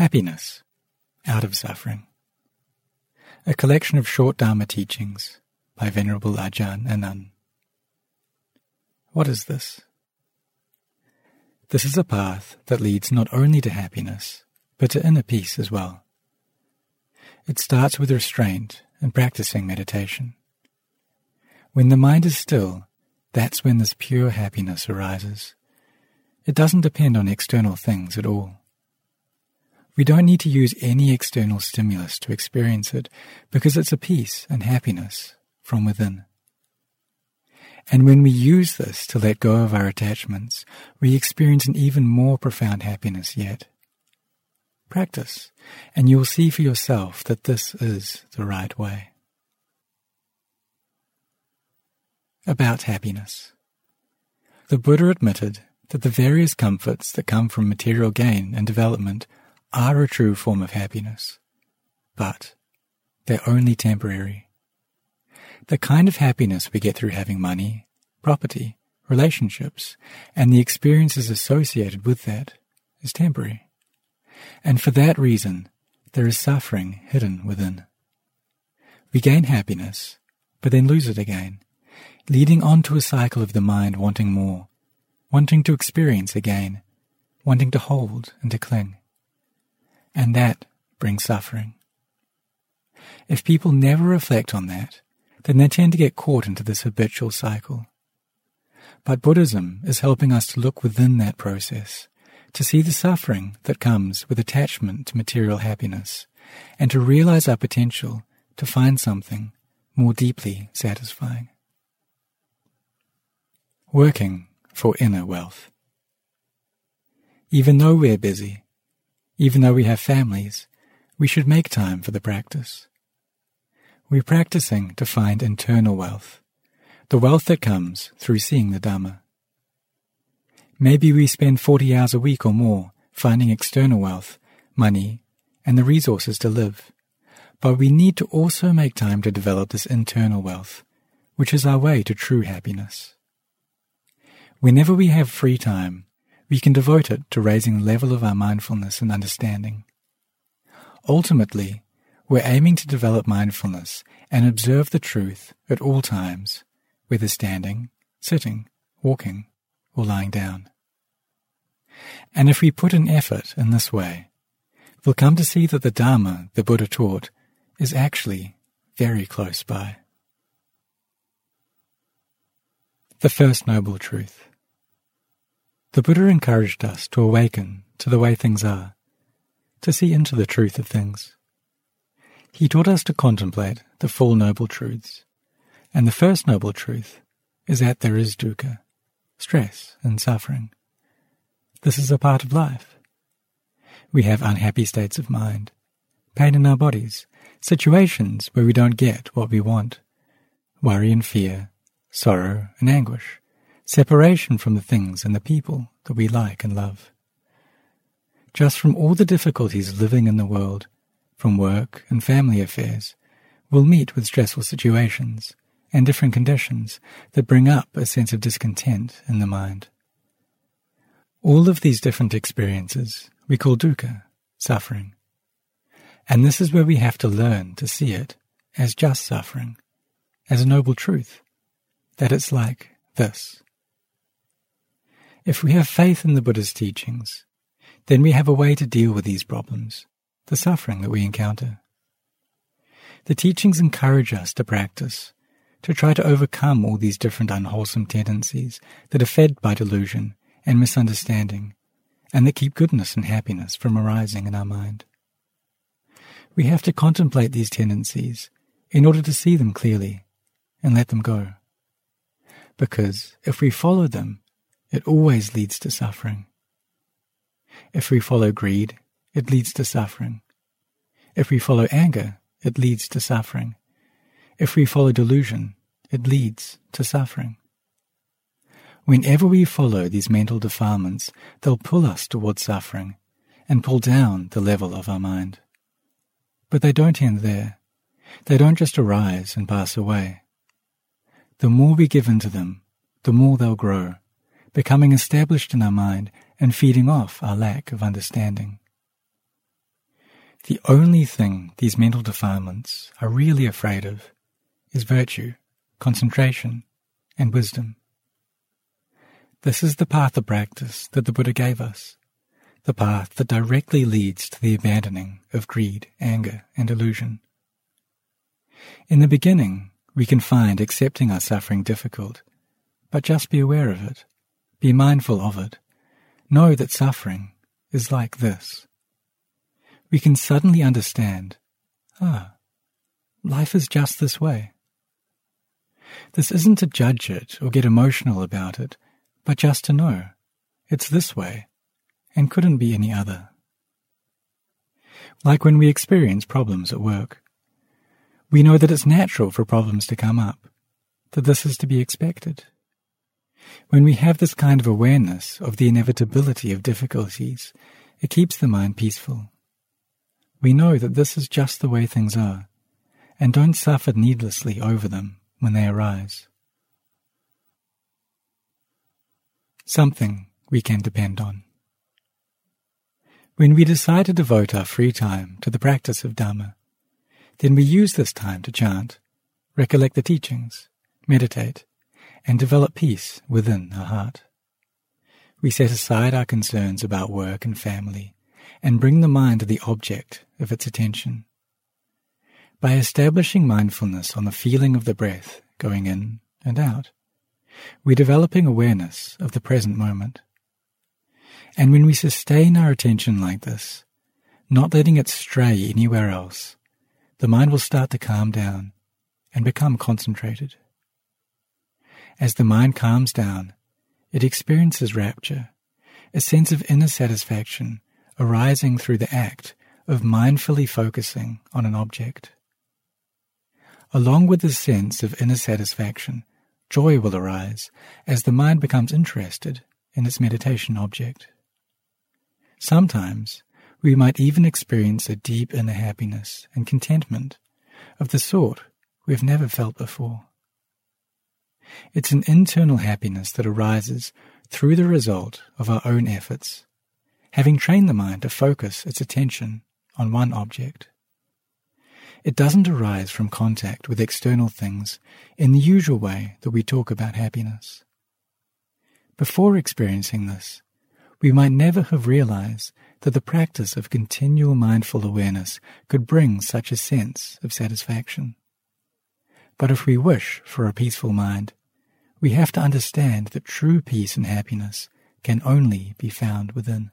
Happiness Out of Suffering. A collection of short Dharma teachings by Venerable Ajahn Anan. What is this? This is a path that leads not only to happiness, but to inner peace as well. It starts with restraint and practicing meditation. When the mind is still, that's when this pure happiness arises. It doesn't depend on external things at all. We don't need to use any external stimulus to experience it because it's a peace and happiness from within. And when we use this to let go of our attachments, we experience an even more profound happiness yet. Practice, and you will see for yourself that this is the right way. About happiness. The Buddha admitted that the various comforts that come from material gain and development are a true form of happiness, but they're only temporary. The kind of happiness we get through having money, property, relationships, and the experiences associated with that is temporary. And for that reason, there is suffering hidden within. We gain happiness, but then lose it again, leading on to a cycle of the mind wanting more, wanting to experience again, wanting to hold and to cling and that brings suffering. If people never reflect on that, then they tend to get caught into this habitual cycle. But Buddhism is helping us to look within that process, to see the suffering that comes with attachment to material happiness, and to realize our potential to find something more deeply satisfying. Working for inner wealth. Even though we're busy, even though we have families, we should make time for the practice. We're practicing to find internal wealth, the wealth that comes through seeing the Dhamma. Maybe we spend 40 hours a week or more finding external wealth, money, and the resources to live. But we need to also make time to develop this internal wealth, which is our way to true happiness. Whenever we have free time, we can devote it to raising the level of our mindfulness and understanding. Ultimately, we're aiming to develop mindfulness and observe the truth at all times, whether standing, sitting, walking, or lying down. And if we put an effort in this way, we'll come to see that the Dharma the Buddha taught is actually very close by. The First Noble Truth the Buddha encouraged us to awaken to the way things are, to see into the truth of things. He taught us to contemplate the Four Noble Truths, and the first Noble Truth is that there is dukkha, stress and suffering. This is a part of life. We have unhappy states of mind, pain in our bodies, situations where we don't get what we want, worry and fear, sorrow and anguish separation from the things and the people that we like and love. Just from all the difficulties living in the world, from work and family affairs, we'll meet with stressful situations and different conditions that bring up a sense of discontent in the mind. All of these different experiences we call dukkha, suffering. And this is where we have to learn to see it as just suffering, as a noble truth, that it's like this. If we have faith in the Buddha's teachings, then we have a way to deal with these problems, the suffering that we encounter. The teachings encourage us to practice, to try to overcome all these different unwholesome tendencies that are fed by delusion and misunderstanding, and that keep goodness and happiness from arising in our mind. We have to contemplate these tendencies in order to see them clearly and let them go. Because if we follow them, it always leads to suffering. If we follow greed, it leads to suffering. If we follow anger, it leads to suffering. If we follow delusion, it leads to suffering. Whenever we follow these mental defilements, they'll pull us towards suffering and pull down the level of our mind. But they don't end there. They don't just arise and pass away. The more we give in to them, the more they'll grow becoming established in our mind and feeding off our lack of understanding. The only thing these mental defilements are really afraid of is virtue, concentration, and wisdom. This is the path of practice that the Buddha gave us, the path that directly leads to the abandoning of greed, anger, and illusion. In the beginning, we can find accepting our suffering difficult, but just be aware of it, be mindful of it, know that suffering is like this. We can suddenly understand, ah, life is just this way. This isn't to judge it or get emotional about it, but just to know it's this way and couldn't be any other. Like when we experience problems at work. We know that it's natural for problems to come up, that this is to be expected. When we have this kind of awareness of the inevitability of difficulties, it keeps the mind peaceful. We know that this is just the way things are, and don't suffer needlessly over them when they arise. Something we can depend on. When we decide to devote our free time to the practice of Dhamma, then we use this time to chant, recollect the teachings, meditate, and develop peace within our heart. We set aside our concerns about work and family and bring the mind to the object of its attention. By establishing mindfulness on the feeling of the breath going in and out, we're developing awareness of the present moment. And when we sustain our attention like this, not letting it stray anywhere else, the mind will start to calm down and become concentrated. As the mind calms down, it experiences rapture, a sense of inner satisfaction arising through the act of mindfully focusing on an object. Along with this sense of inner satisfaction, joy will arise as the mind becomes interested in its meditation object. Sometimes we might even experience a deep inner happiness and contentment of the sort we've never felt before. It's an internal happiness that arises through the result of our own efforts, having trained the mind to focus its attention on one object. It doesn't arise from contact with external things in the usual way that we talk about happiness. Before experiencing this, we might never have realized that the practice of continual mindful awareness could bring such a sense of satisfaction. But if we wish for a peaceful mind, we have to understand that true peace and happiness can only be found within.